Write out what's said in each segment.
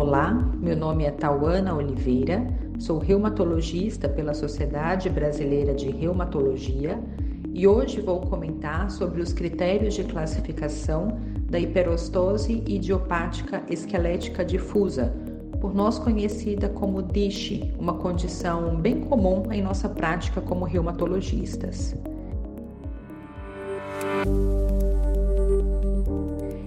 Olá, meu nome é Tauana Oliveira, sou reumatologista pela Sociedade Brasileira de Reumatologia e hoje vou comentar sobre os critérios de classificação da hiperostose idiopática esquelética difusa, por nós conhecida como DISH, uma condição bem comum em nossa prática como reumatologistas.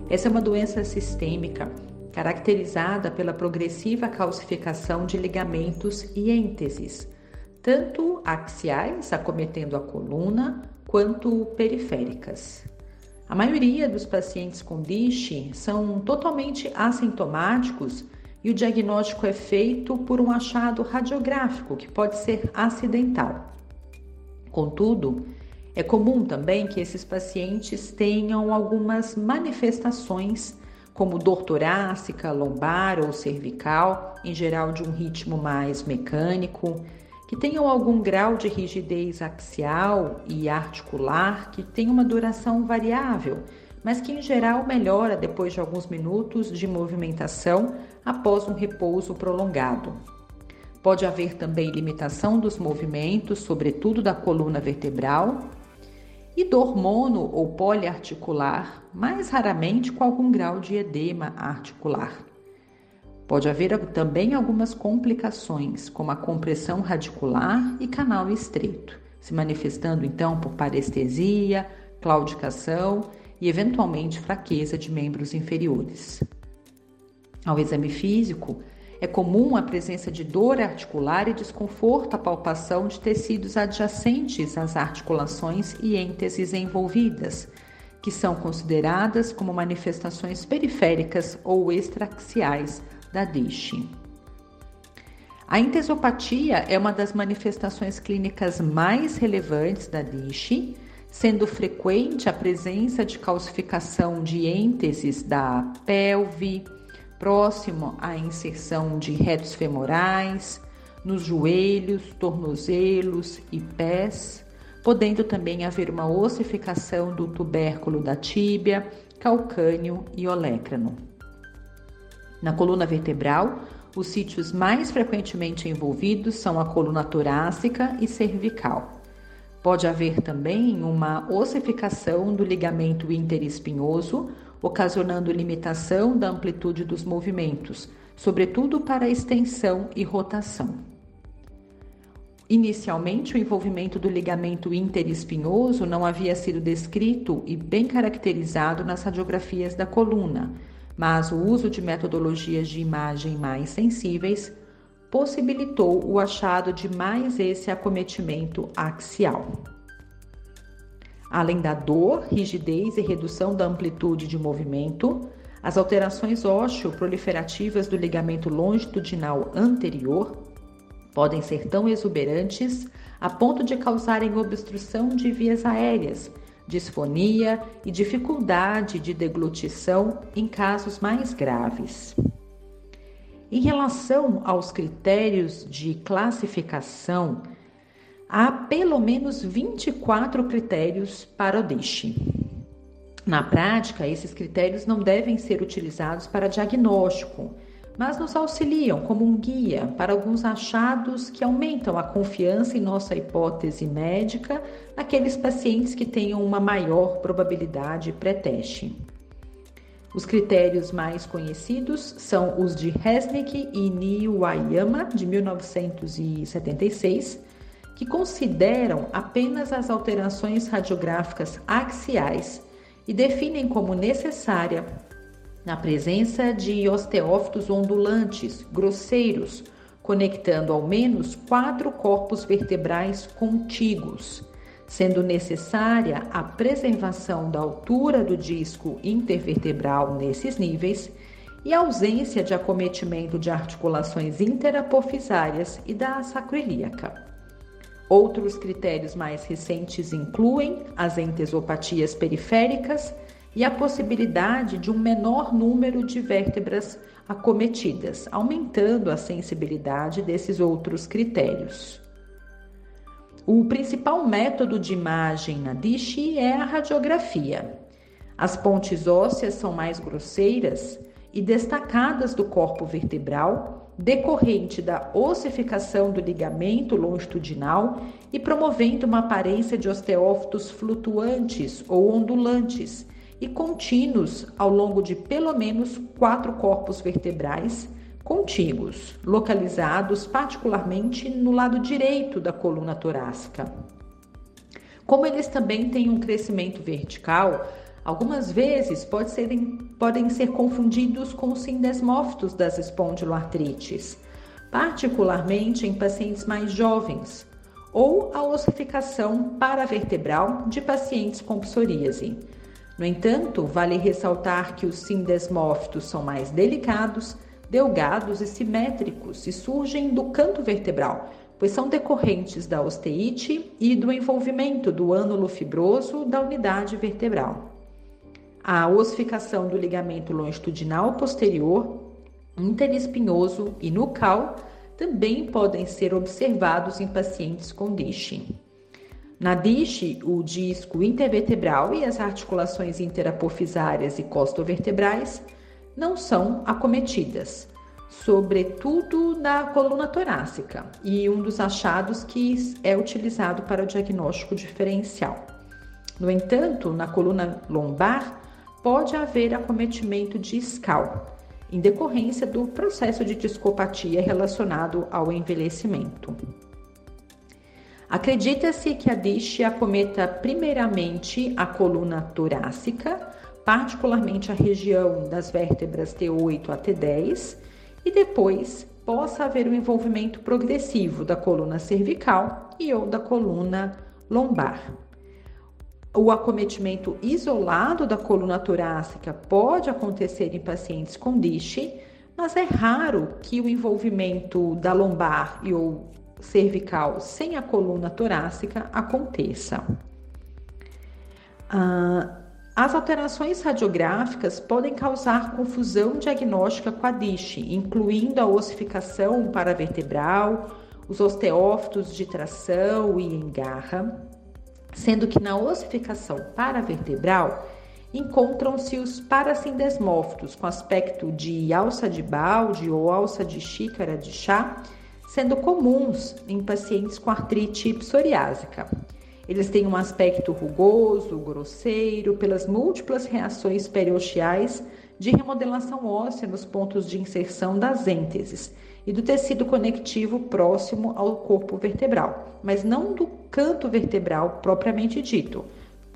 Essa é uma doença sistêmica caracterizada pela progressiva calcificação de ligamentos e ênteses, tanto axiais, acometendo a coluna, quanto periféricas. A maioria dos pacientes com DISH são totalmente assintomáticos e o diagnóstico é feito por um achado radiográfico que pode ser acidental. Contudo, é comum também que esses pacientes tenham algumas manifestações como dor torácica, lombar ou cervical, em geral de um ritmo mais mecânico, que tenham algum grau de rigidez axial e articular, que tem uma duração variável, mas que em geral melhora depois de alguns minutos de movimentação após um repouso prolongado. Pode haver também limitação dos movimentos, sobretudo da coluna vertebral, e dor mono ou poliarticular, mais raramente com algum grau de edema articular. Pode haver também algumas complicações, como a compressão radicular e canal estreito, se manifestando então por parestesia, claudicação e eventualmente fraqueza de membros inferiores. Ao exame físico, é comum a presença de dor articular e desconforto à palpação de tecidos adjacentes às articulações e ênteses envolvidas, que são consideradas como manifestações periféricas ou extraxiais da DISH. A entesopatia é uma das manifestações clínicas mais relevantes da DISH, sendo frequente a presença de calcificação de ênteses da pelve, próximo à inserção de retos femorais, nos joelhos, tornozelos e pés, podendo também haver uma ossificação do tubérculo da tíbia, calcânio e olecrano. Na coluna vertebral, os sítios mais frequentemente envolvidos são a coluna torácica e cervical. Pode haver também uma ossificação do ligamento interespinhoso, ocasionando limitação da amplitude dos movimentos, sobretudo para extensão e rotação. Inicialmente, o envolvimento do ligamento interespinhoso não havia sido descrito e bem caracterizado nas radiografias da coluna, mas o uso de metodologias de imagem mais sensíveis possibilitou o achado de mais esse acometimento axial. Além da dor, rigidez e redução da amplitude de movimento, as alterações ósseo-proliferativas do ligamento longitudinal anterior podem ser tão exuberantes a ponto de causarem obstrução de vias aéreas, disfonia e dificuldade de deglutição em casos mais graves. Em relação aos critérios de classificação, há pelo menos 24 critérios para o DISH. Na prática, esses critérios não devem ser utilizados para diagnóstico, mas nos auxiliam como um guia para alguns achados que aumentam a confiança em nossa hipótese médica naqueles pacientes que tenham uma maior probabilidade pré-teste. Os critérios mais conhecidos são os de Resnick e Niwayama, de 1976, que consideram apenas as alterações radiográficas axiais e definem como necessária a presença de osteófitos ondulantes, grosseiros, conectando ao menos quatro corpos vertebrais contíguos, sendo necessária a preservação da altura do disco intervertebral nesses níveis e ausência de acometimento de articulações interapofisárias e da sacroiliaca. Outros critérios mais recentes incluem as entesopatias periféricas e a possibilidade de um menor número de vértebras acometidas, aumentando a sensibilidade desses outros critérios. O principal método de imagem na DISH é a radiografia. As pontes ósseas são mais grosseiras e destacadas do corpo vertebral, decorrente da ossificação do ligamento longitudinal e promovendo uma aparência de osteófitos flutuantes ou ondulantes e contínuos ao longo de pelo menos quatro corpos vertebrais contíguos, localizados particularmente no lado direito da coluna torácica. Como eles também têm um crescimento vertical, algumas vezes pode podem ser confundidos com os sindesmófitos das espondiloartrites, particularmente em pacientes mais jovens, ou a ossificação paravertebral de pacientes com psoríase. No entanto, vale ressaltar que os sindesmófitos são mais delicados, delgados e simétricos e surgem do canto vertebral, pois são decorrentes da osteite e do envolvimento do ânulo fibroso da unidade vertebral. A ossificação do ligamento longitudinal posterior, interespinhoso e nucal também podem ser observados em pacientes com DISH. Na DISH, o disco intervertebral e as articulações interapofisárias e costovertebrais não são acometidas, sobretudo na coluna torácica, e um dos achados que é utilizado para o diagnóstico diferencial. No entanto, na coluna lombar, pode haver acometimento discal, em decorrência do processo de discopatia relacionado ao envelhecimento. Acredita-se que a DISH acometa primeiramente a coluna torácica, particularmente a região das vértebras T8 a T10, e depois possa haver um envolvimento progressivo da coluna cervical e ou da coluna lombar. O acometimento isolado da coluna torácica pode acontecer em pacientes com DISH, mas é raro que o envolvimento da lombar e ou cervical sem a coluna torácica aconteça. Ah, as alterações radiográficas podem causar confusão diagnóstica com a DISH, incluindo a ossificação paravertebral, os osteófitos de tração e engarra, sendo que na ossificação paravertebral encontram-se os paracindesmófitos com aspecto de alça de balde ou alça de xícara de chá, sendo comuns em pacientes com artrite psoriásica. Eles têm um aspecto rugoso, grosseiro, pelas múltiplas reações periosteais de remodelação óssea nos pontos de inserção das ênteses e do tecido conectivo próximo ao corpo vertebral, mas não do canto vertebral propriamente dito,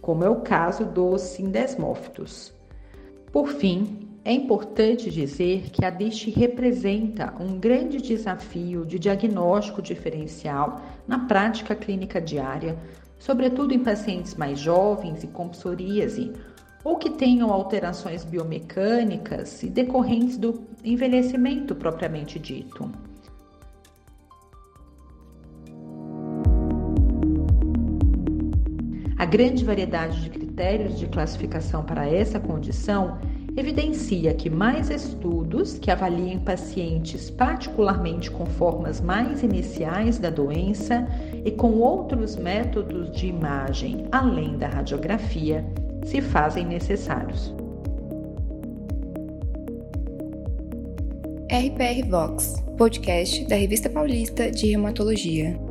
como é o caso dos sindesmófitos. Por fim, é importante dizer que a DISH representa um grande desafio de diagnóstico diferencial na prática clínica diária, sobretudo em pacientes mais jovens e com psoríase, ou que tenham alterações biomecânicas e decorrentes do envelhecimento propriamente dito. A grande variedade de critérios de classificação para essa condição evidencia que mais estudos que avaliem pacientes particularmente com formas mais iniciais da doença e com outros métodos de imagem além da radiografia se fazem necessários. RPR Vox, podcast da Revista Paulista de Reumatologia.